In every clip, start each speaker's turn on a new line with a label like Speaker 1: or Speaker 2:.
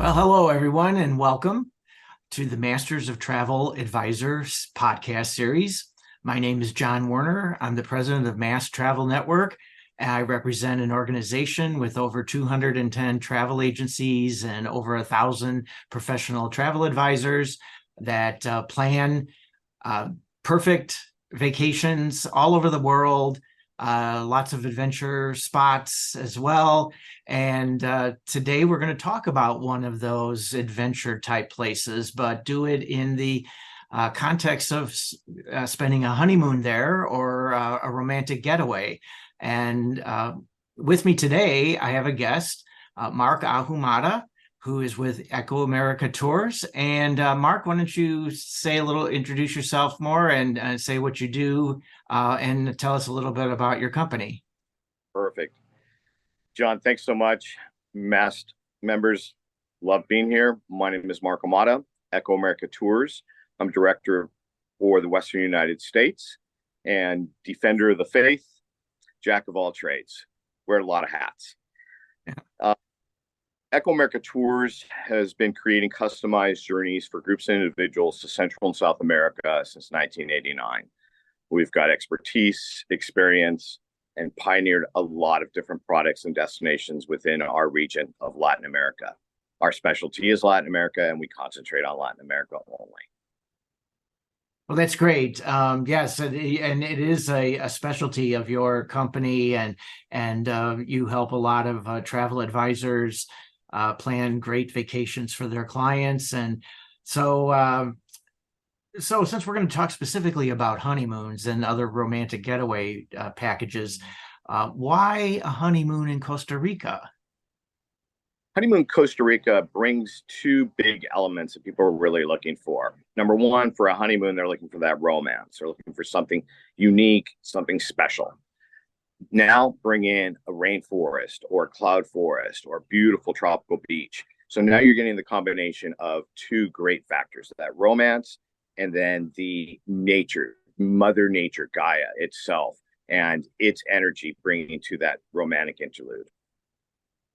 Speaker 1: Well, hello, everyone, and welcome to the Masters of Travel Advisors podcast series. My name is John Werner. I'm the president of MAST Travel Network. I represent an organization with over 210 travel agencies and over a thousand professional travel advisors that uh, plan uh, perfect vacations all over the world uh, lots of adventure spots as well. And uh, today we're going to talk about one of those adventure type places, but do it in the uh, context of uh, spending a honeymoon there or uh, a romantic getaway. And with me today, I have a guest, Marc Ahumada who is with EcoAmerica Tours. And uh, Marc, why don't you say a little, introduce yourself more and uh, say what you do uh, and tell us a little bit about your company.
Speaker 2: Perfect. John, thanks so much. MAST members, love being here. My name is Marc Ahumada, Echo America Tours. I'm director for the Western United States and defender of the faith, jack of all trades. Wear a lot of hats. Yeah. EcoAmerica Tours has been creating customized journeys for groups and individuals to Central and South America since 1989. We've got expertise, experience, and pioneered a lot of different products and destinations within our region of Latin America. Our specialty is Latin America, and we concentrate on Latin America only.
Speaker 1: Well, that's great. Um, yes, and it is a, a, specialty of your company, and and uh, you help a lot of uh, travel advisors uh, plan great vacations for their clients. And so, um, so since we're going to talk specifically about honeymoons and other romantic getaway uh, packages, uh, why a honeymoon in Costa Rica?
Speaker 2: Honeymoon Costa Rica brings two big elements that people are really looking for. Number one, for a honeymoon, they're looking for that romance. They're looking for something unique, something special now bring in a rainforest or a cloud forest or beautiful tropical beach. So now you're getting the combination of two great factors that romance and then the nature, Mother Nature, Gaia itself, and its energy bringing to that romantic interlude.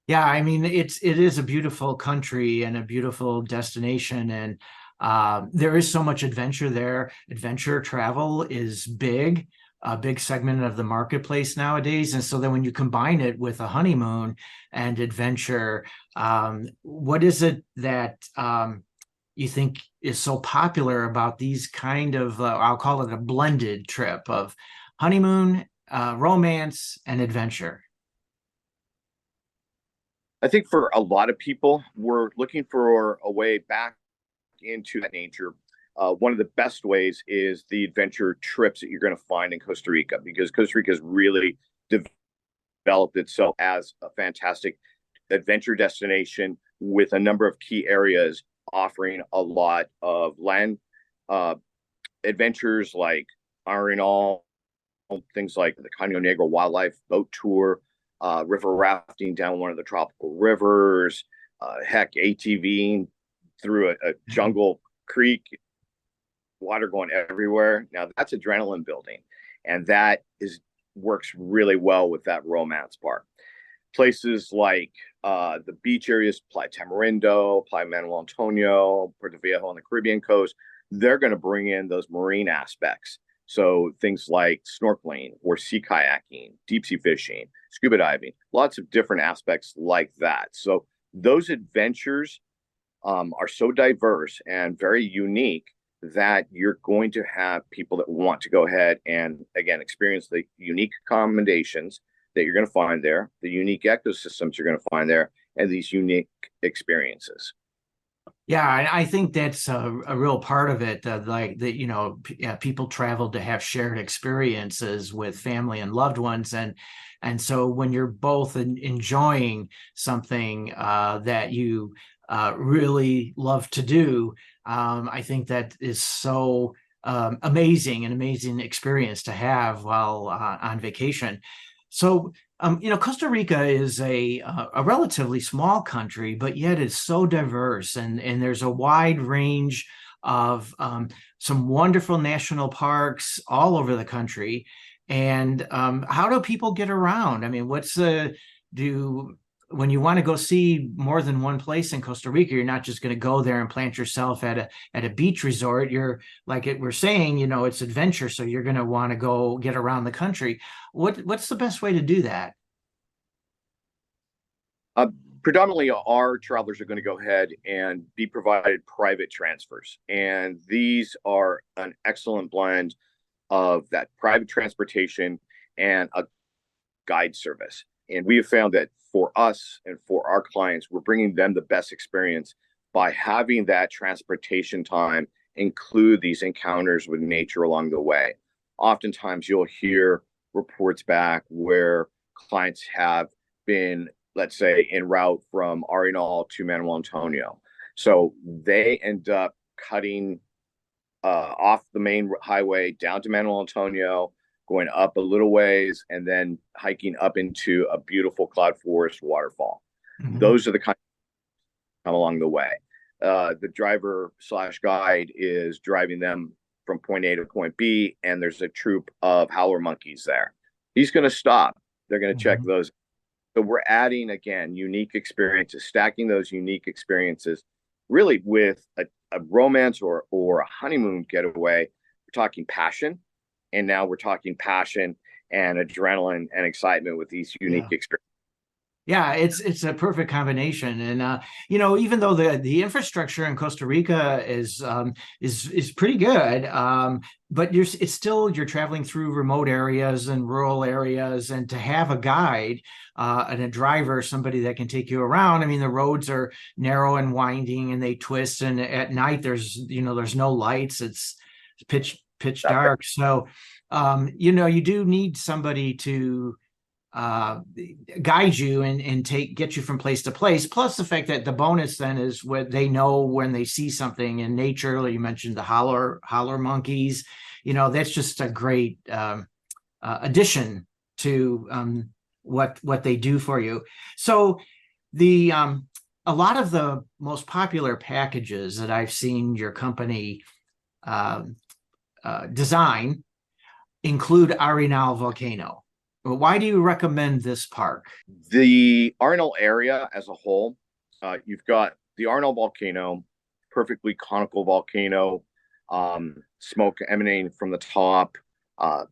Speaker 1: Yeah, I mean it's it is a beautiful country and a beautiful destination, and uh, there is so much adventure there. Adventure travel is big a big segment of the marketplace nowadays. And so then when you combine it with a honeymoon and adventure, um, what is it that um, you think is so popular about these kind of, uh, I'll call it a blended trip of honeymoon, uh, romance, and adventure?
Speaker 2: I think for a lot of people, we're looking for a way back into that nature uh, one of the best ways is the adventure trips that you're going to find in Costa Rica because Costa Rica has really developed itself as a fantastic adventure destination with a number of key areas offering a lot of land uh, adventures like Arenal, things like the Caño Negro Wildlife Boat Tour, uh, river rafting down one of the tropical rivers, uh, heck, ATVing through a, a mm-hmm. jungle creek water going everywhere. Now that's adrenaline building, and that is works really well with that romance part. Places like uh, the beach areas, Playa Tamarindo, Playa Manuel Antonio, Puerto Viejo on the Caribbean coast, they're going to bring in those marine aspects. So things like snorkeling or sea kayaking, deep sea fishing, scuba diving, lots of different aspects like that. So those adventures um, are so diverse and very unique that you're going to have people that want to go ahead and again experience the unique accommodations that you're going to find there, the unique ecosystems you're going to find there, and these unique experiences.
Speaker 1: Yeah, I think that's a, a real part of it. Uh, like that, you know, p- yeah, people travel to have shared experiences with family and loved ones, and and so when you're both in, enjoying something uh, that you uh, really love to do, um, I think that is so um, amazing, an amazing experience to have while uh, on vacation. So, um, you know, Costa Rica is a uh, a relatively small country, but yet it's so diverse, and and there's a wide range of um, some wonderful national parks all over the country. And um, how do people get around? I mean, what's the do when you want to go see more than one place in Costa Rica, you're not just going to go there and plant yourself at a at a beach resort. You're like it, we're saying, you know, it's adventure, so you're going to want to go get around the country. What what's the best way to do that?
Speaker 2: Uh, predominantly, our travelers are going to go ahead and be provided private transfers, and these are an excellent blend of that private transportation and a guide service. And we have found that for us and for our clients, we're bringing them the best experience by having that transportation time include these encounters with nature along the way. Oftentimes, you'll hear reports back where clients have been, let's say, en route from Arenal to Manuel Antonio. So they end up cutting uh, off the main highway down to Manuel Antonio, going up a little ways, and then hiking up into a beautiful cloud forest waterfall. Mm-hmm. Those are the kind of come along the way. Uh, the driver slash guide is driving them from point A to point B, and there's a troop of howler monkeys there. He's going to stop. They're going to mm-hmm. check those. So we're adding again unique experiences, stacking those unique experiences, really with a, a romance or or a honeymoon getaway. We're talking passion, and now we're talking passion and adrenaline and excitement with these unique yeah. experiences
Speaker 1: yeah it's it's a perfect combination and uh, you know even though the the infrastructure in costa rica is um, is is pretty good um, but you're it's still you're traveling through remote areas and rural areas and to have a guide uh, and a driver somebody that can take you around i mean the roads are narrow and winding and they twist and at night there's you know there's no lights it's pitch pitch dark. So, um, you know, you do need somebody to uh, guide you and, and take get you from place to place. Plus, the fact that the bonus then is what they know when they see something in nature. Like You mentioned the howler howler monkeys. You know, that's just a great um, uh, addition to um, what what they do for you. So the um, a lot of the most popular packages that I've seen your company um, uh, design include Arenal volcano. Why do you recommend this park?
Speaker 2: The Arenal area as a whole, uh, you've got the Arenal volcano, perfectly conical volcano, um, smoke emanating from the top, uh,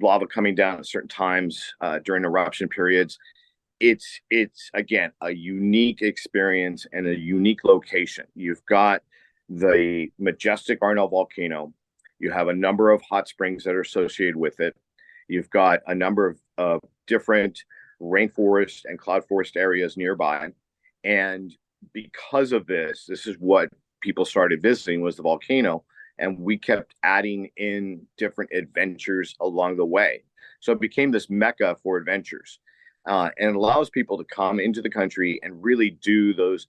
Speaker 2: lava coming down at certain times uh, during eruption periods. It's it's again a unique experience and a unique location. You've got the majestic Arenal volcano, you have a number of hot springs that are associated with it. You've got a number of, different rainforest and cloud forest areas nearby. And because of this, this is what people started visiting was the volcano. And we kept adding in different adventures along the way. So it became this mecca for adventures. Uh, and allows people to come into the country and really do those,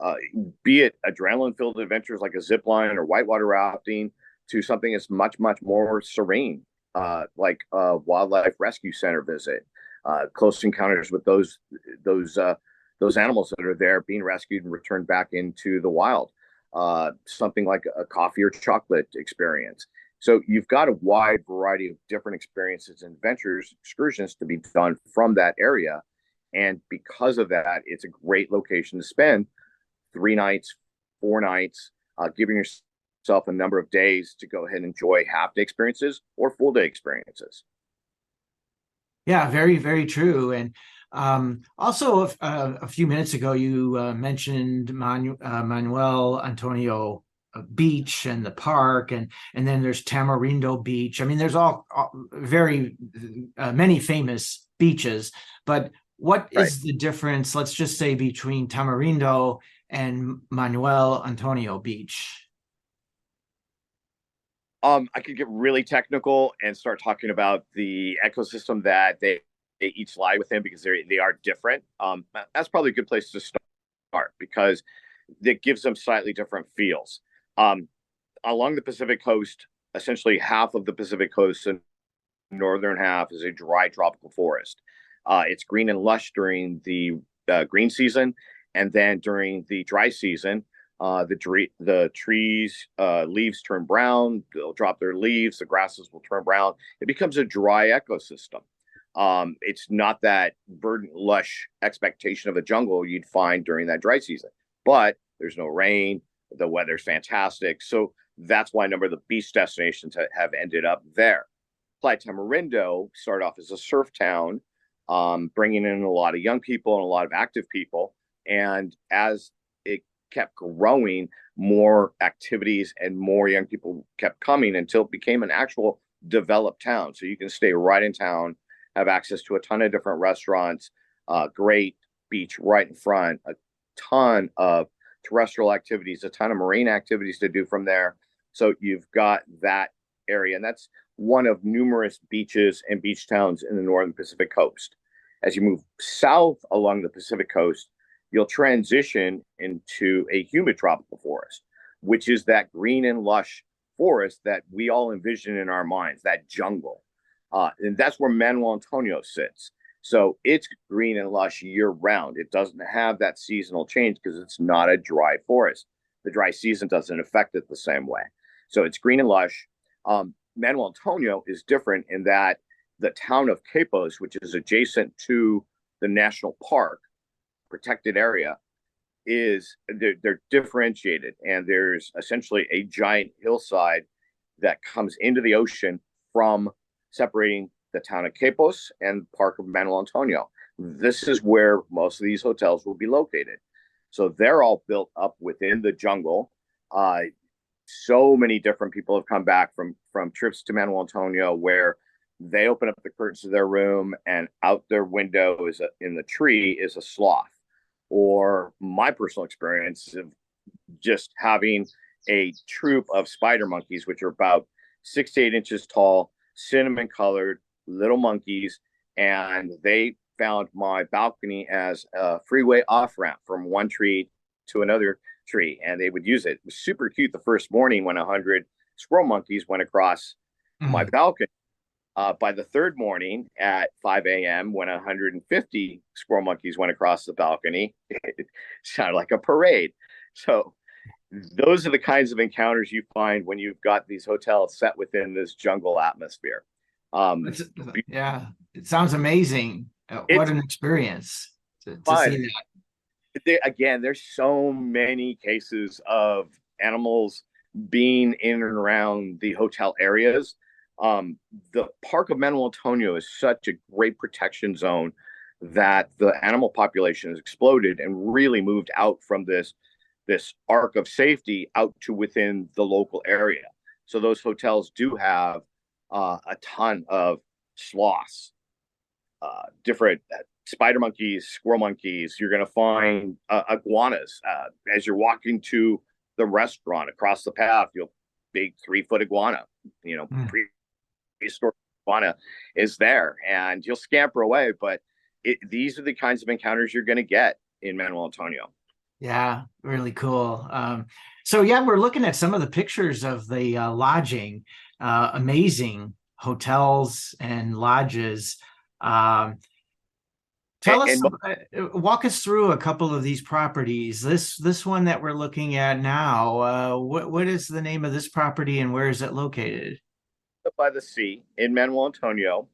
Speaker 2: uh, be it adrenaline filled adventures like a zip line or whitewater rafting, to something that's much much more serene uh, like a wildlife rescue center visit uh, close encounters with those those uh, those animals that are there being rescued and returned back into the wild uh, something like a coffee or chocolate experience. So you've got a wide variety of different experiences and adventures excursions to be done from that area. And because of that it's a great location to spend three nights four nights uh, giving yourself yourself a number of days to go ahead and enjoy half day experiences or full day experiences.
Speaker 1: Yeah, very, very true. And um, also, uh, a few minutes ago, you uh, mentioned Manu- uh, Manuel Antonio uh, Beach and the park, and and then there's Tamarindo Beach. I mean, there's all, all very uh, many famous beaches. But what right. is the difference? Let's just say between Tamarindo and Manuel Antonio Beach.
Speaker 2: Um, I could get really technical and start talking about the ecosystem that they, they each lie within because they they are different. Um, that's probably a good place to start because it gives them slightly different feels. Um, along the Pacific coast, essentially half of the Pacific coast and northern half is a dry tropical forest. Uh, it's green and lush during the uh, green season, and then during the dry season, uh, the, tree, the trees uh, leaves turn brown. They'll drop their leaves. The grasses will turn brown. It becomes a dry ecosystem. Um, it's not that verdant, lush expectation of a jungle you'd find during that dry season, but there's no rain. The weather's fantastic. So that's why a number of the beach destinations ha- have ended up there. Playa Tamarindo started off as a surf town, um, bringing in a lot of young people and a lot of active people. And as it kept growing, more activities and more young people kept coming until it became an actual developed town. So you can stay right in town, have access to a ton of different restaurants, uh, great beach right in front, a ton of terrestrial activities, a ton of marine activities to do from there. So you've got that area, and that's one of numerous beaches and beach towns in the northern Pacific coast. As you move south along the Pacific coast, you'll transition into a humid tropical forest, which is that green and lush forest that we all envision in our minds, that jungle. Uh, and that's where Manuel Antonio sits. So it's green and lush year round. It doesn't have that seasonal change because it's not a dry forest. The dry season doesn't affect it the same way. So it's green and lush. Um, Manuel Antonio is different in that the town of Quepos, which is adjacent to the national park, protected area, is they're, they're differentiated. And there's essentially a giant hillside that comes into the ocean from separating the town of Quepos and Park of Manuel Antonio. This is where most of these hotels will be located. So they're all built up within the jungle. Uh, so many different people have come back from from trips to Manuel Antonio where they open up the curtains of their room and out their window is a, in the tree is a sloth. Or my personal experience of just having a troop of spider monkeys, which are about six to eight inches tall, cinnamon colored, little monkeys, and they found my balcony as a freeway off ramp from one tree to another tree, and they would use it. It was super cute the first morning when a hundred squirrel monkeys went across mm-hmm. my balcony. Uh, by the third morning at 5 a.m., when 150 squirrel monkeys went across the balcony, it sounded like a parade. So, those are the kinds of encounters you find when you've got these hotels set within this jungle atmosphere.
Speaker 1: Um, yeah, it sounds amazing. Uh, what an experience to, to see that.
Speaker 2: There, again, there's so many cases of animals being in and around the hotel areas. Um, the Park of Manuel Antonio is such a great protection zone that the animal population has exploded and really moved out from this this arc of safety out to within the local area. So those hotels do have uh, a ton of sloths, uh, different uh, spider monkeys, squirrel monkeys. You're going to find uh, iguanas uh, as you're walking to the restaurant across the path. You'll big three foot iguana, you know, mm. Prehistoric iguana is there, and you'll scamper away. But it, these are the kinds of encounters you're going to get in Manuel Antonio.
Speaker 1: Yeah, really cool. Um, so yeah, we're looking at some of the pictures of the uh, lodging uh, amazing hotels and lodges. Um, tell us, and, uh, walk us through a couple of these properties. This this one that we're looking at now. Uh, what what is the name of this property and where is it located?
Speaker 2: By the sea in Manuel Antonio.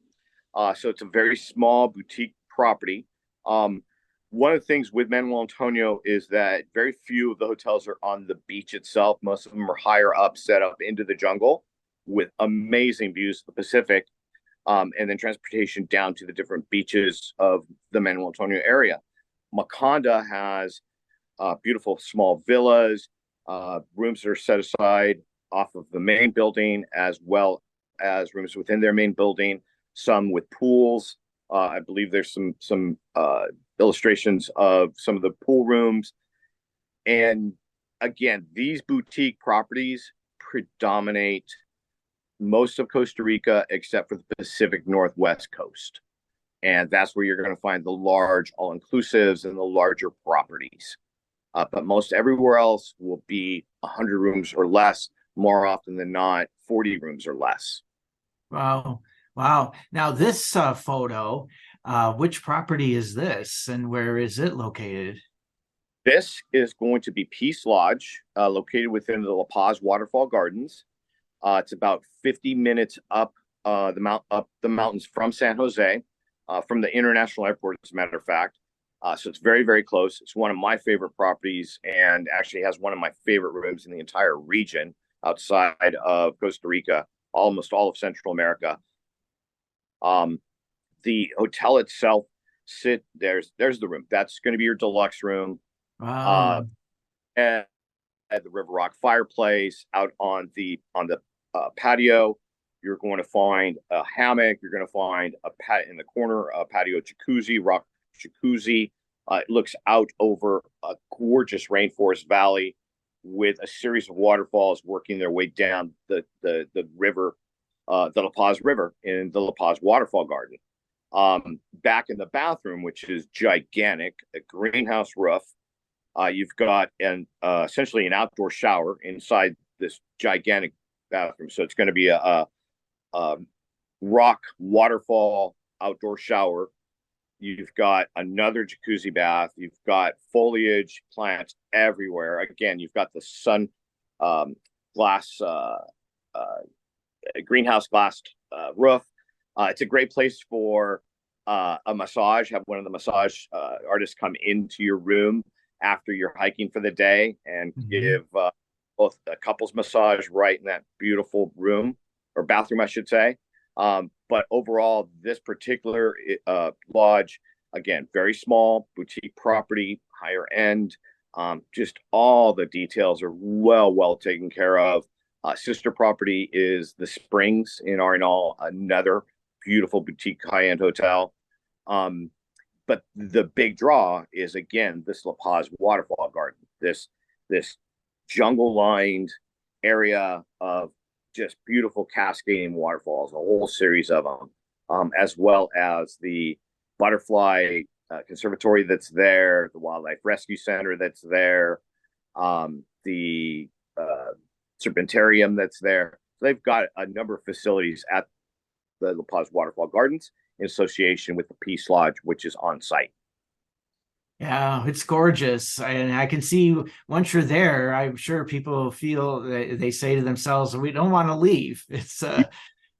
Speaker 2: Uh, so it's a very small boutique property. Um, one of the things with Manuel Antonio is that very few of the hotels are on the beach itself. Most of them are higher up, set up into the jungle with amazing views of the Pacific, um, and then transportation down to the different beaches of the Manuel Antonio area. Makanda has uh, beautiful small villas, uh, rooms that are set aside off of the main building, as well as rooms within their main building. Some with pools. Uh, I believe there's some some uh, illustrations of some of the pool rooms, and again, these boutique properties predominate most of Costa Rica except for the Pacific Northwest coast. And that's where you're going to find the large all inclusives and the larger properties. Uh, but most everywhere else will be 100 rooms or less, more often than not, 40 rooms or less.
Speaker 1: Wow. Wow. Now, this uh, photo, uh, which property is this and where is it located?
Speaker 2: This is going to be Peace Lodge, uh, located within the La Paz Waterfall Gardens. Uh, it's about 50 minutes up uh, the mount up the mountains from San Jose. uh, from the international airport, as a matter of fact. Uh, so it's very, very close. It's one of my favorite properties and actually has one of my favorite rooms in the entire region outside of Costa Rica, almost all of Central America. Um, the hotel itself sit there's there's the room. That's going to be your deluxe room.
Speaker 1: Wow.
Speaker 2: And at the River Rock fireplace out on the on the uh, patio. You're going to find a hammock. You're going to find a pat in the corner, a patio jacuzzi, rock jacuzzi. Uh, it looks out over a gorgeous rainforest valley with a series of waterfalls working their way down the the the river, uh, the La Paz River in the La Paz Waterfall Garden. Um, back in the bathroom, which is gigantic, a greenhouse roof. Uh, you've got an uh, essentially an outdoor shower inside this gigantic bathroom. So it's going to be a, a, a rock waterfall outdoor shower. You've got another jacuzzi bath. You've got foliage, plants everywhere. Again, you've got the sun um, glass, uh, uh, greenhouse glass uh, roof. Uh, it's a great place for uh, a massage. Have one of the massage uh, artists come into your room after you're hiking for the day and
Speaker 1: Mhm.
Speaker 2: give uh, both a couples massage right in that beautiful room or bathroom, I should say. Um, but overall, this particular uh, lodge, again, very small, boutique property, higher end. Um, just all the details are well, well taken care of. Uh, sister property is the Springs in Arenal, another beautiful boutique high end hotel. Um, but the big draw is again this La Paz waterfall garden, this this jungle lined area of just beautiful cascading waterfalls, a whole series of them, um, as well as the butterfly uh, conservatory that's there, the wildlife rescue center that's there, um, the uh, serpentarium that's there. So they've got a number of facilities at the La Paz Waterfall Gardens in association with the Peace Lodge, which is on site.
Speaker 1: Yeah, it's gorgeous. And I can see once you're there, I'm sure people feel they, say to themselves, we don't want to leave. It's uh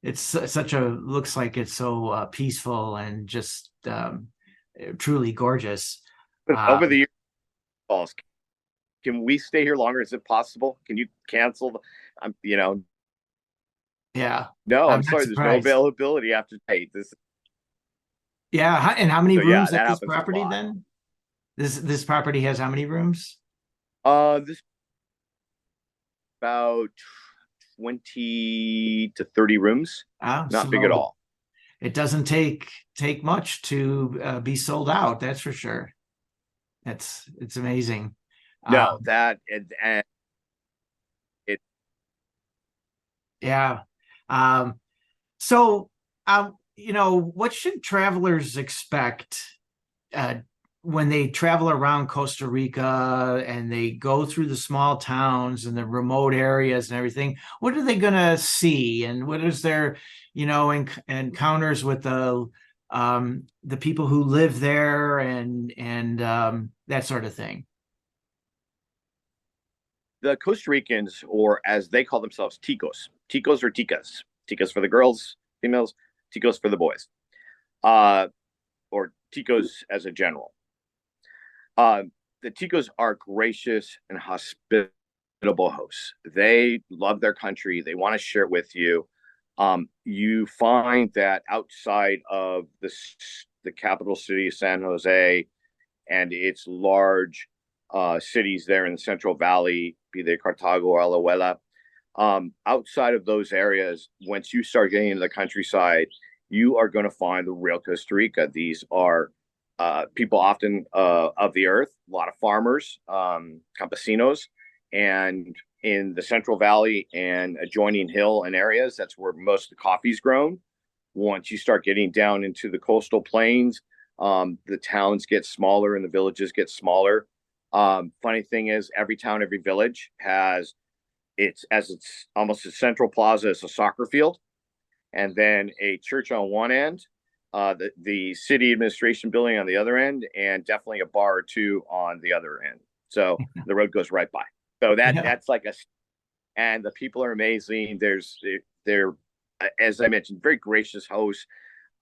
Speaker 1: it's such a looks like it's so uh, peaceful and just um truly gorgeous.
Speaker 2: Over
Speaker 1: Um,
Speaker 2: the years, can we stay here longer? Is it possible? Can you cancel? The, I'm, you know,
Speaker 1: Yeah.
Speaker 2: no,
Speaker 1: I'm
Speaker 2: I'm, sorry. There's no availability after date. This
Speaker 1: Yeah. And how many
Speaker 2: So,
Speaker 1: rooms
Speaker 2: that
Speaker 1: at this property then? This this property has how many rooms?
Speaker 2: uh this about twenty to thirty rooms.
Speaker 1: Ah,
Speaker 2: Not big at
Speaker 1: so
Speaker 2: all.
Speaker 1: It doesn't take take much to uh, be sold out. That's for sure. That's it's amazing.
Speaker 2: No,
Speaker 1: Um,
Speaker 2: that and, and
Speaker 1: Yeah. Um, so, um, you know, what should travelers expect uh, when they travel around Costa Rica and they go through the small towns and the remote areas and everything? What are they going to see, and what is their, you know, enc- encounters with the um, the people who live there and and um, that sort of thing?
Speaker 2: the Costa Ricans, or as they call themselves, ticos. Ticos or ticas. Ticas for the girls, females, ticos for the boys. Uh, or ticos as a general. Uh, the ticos are gracious and hospitable hosts. They love their country. They want to share it with you. Um, you find that outside of the, the capital city of San Jose and its large uh, cities there in the Central Valley, be they Cartago or Alajuela. Um, outside of those areas, once you start getting into the countryside, you are going to find the real Costa Rica. These are uh, people often uh, of the earth, a lot of farmers, um, campesinos, and in the Central Valley and adjoining hill and areas, that's where most of the coffee's grown. Once you start getting down into the coastal plains, um, the towns get smaller and the villages get smaller. Um, funny thing is, every town, every village has it's as it's almost a central plaza is a soccer field, and then a church on one end, uh, the the city administration building on the other end, and definitely a bar or two on the other end. So the road goes right by. So that
Speaker 1: Yeah.
Speaker 2: that's like a, and the people are amazing. There's they're as I mentioned, very gracious hosts.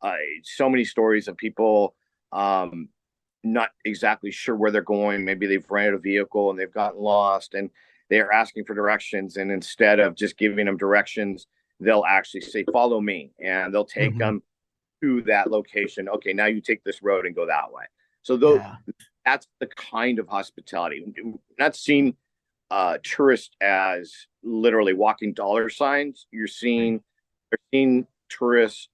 Speaker 2: uh, so many stories of people um, not exactly sure where they're going. Maybe they've rented a vehicle and they've gotten lost and they are asking for directions. And instead of just giving them directions, they'll actually say, Follow me. And they'll take mm-hmm. them to that location. Okay, now you take this road and go that way. So those, yeah. that's the kind of hospitality. Not seeing uh, tourists as literally walking dollar signs. You're seeing, you're seeing tourists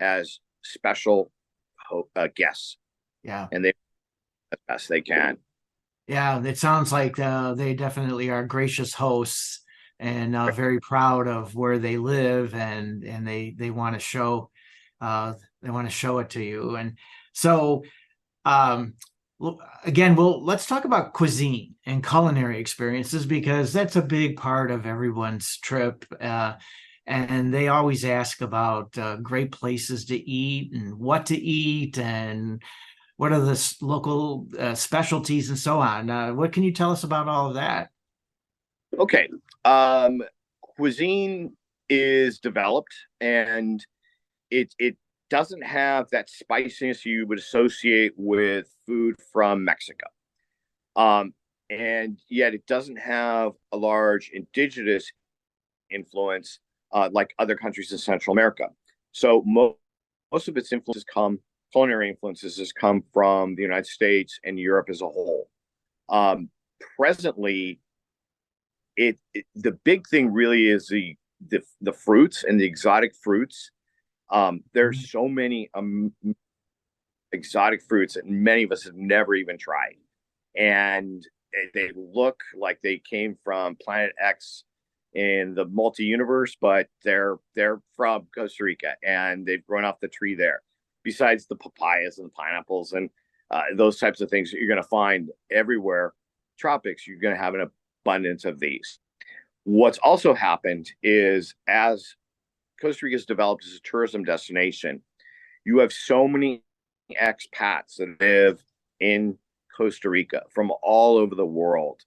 Speaker 2: as special uh, guests.
Speaker 1: Yeah.
Speaker 2: And they as best they can.
Speaker 1: Yeah, it sounds like uh, they definitely are gracious hosts and uh, very proud of where they live and and they they want to show uh, they want to show it to you and so um, again well let's talk about cuisine and culinary experiences because that's a big part of everyone's trip uh, and they always ask about uh, great places to eat and what to eat and what are the local uh, specialties and so on. Uh, what can you tell us about all of that?
Speaker 2: Okay, um, cuisine is developed and it it doesn't have that spiciness you would associate with food from Mexico. Um, and yet it doesn't have a large indigenous influence uh, like other countries in Central America. So mo- most of its influences come, culinary influences has come from the United States and Europe as a whole. Um, presently, it, it, the big thing really is the the the fruits and the exotic fruits. Um, there's mm-hmm. so many um, exotic fruits that many of us have never even tried, and they look like they came from Planet X in the multi universe, but they're they're from Costa Rica and they've grown off the tree there. Besides the papayas and the pineapples and uh, those types of things that you're going to find everywhere, tropics, you're going to have an abundance of these. What's also happened is as Costa Rica has developed as a tourism destination, you have so many expats that live in Costa Rica from all over the world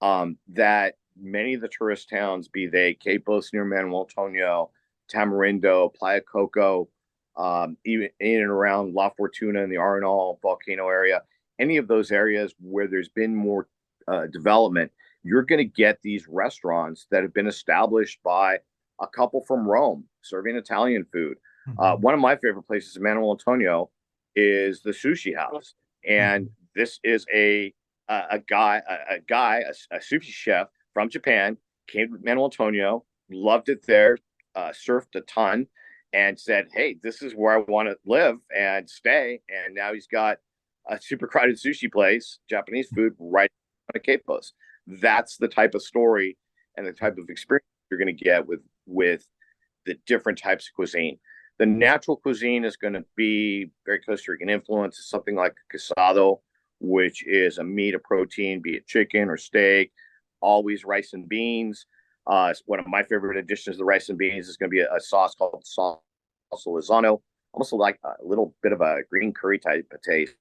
Speaker 2: um, that many of the tourist towns, be they Quepos near Manuel Antonio, Tamarindo, Playa Coco, um, even in and around La Fortuna in the Arenal volcano area, any of those areas where there's been more uh, development, you're going to get these restaurants that have been established by a couple from Rome serving Italian food. Uh, mm-hmm. Uh, one of my favorite places in Manuel Antonio is the Sushi House, and mm-hmm. this is a a, a guy a, a guy a, a, sushi chef from Japan, came to Manuel Antonio, loved it there, uh, surfed a ton, and said, "Hey, this is where I want to live and stay." And now he's got a super crowded sushi place, Japanese food, right on a Quepos. That's the type of story and the type of experience you're going to get with with the different types of cuisine. The natural cuisine is going to be very Costa Rican influence, something like a casado, which is a meat, a protein, be it chicken or steak, always rice and beans. Uh, one of my favorite additions to the rice and beans is going to be a, a sauce called sauce Lizano, almost like a little bit of a green curry type of taste.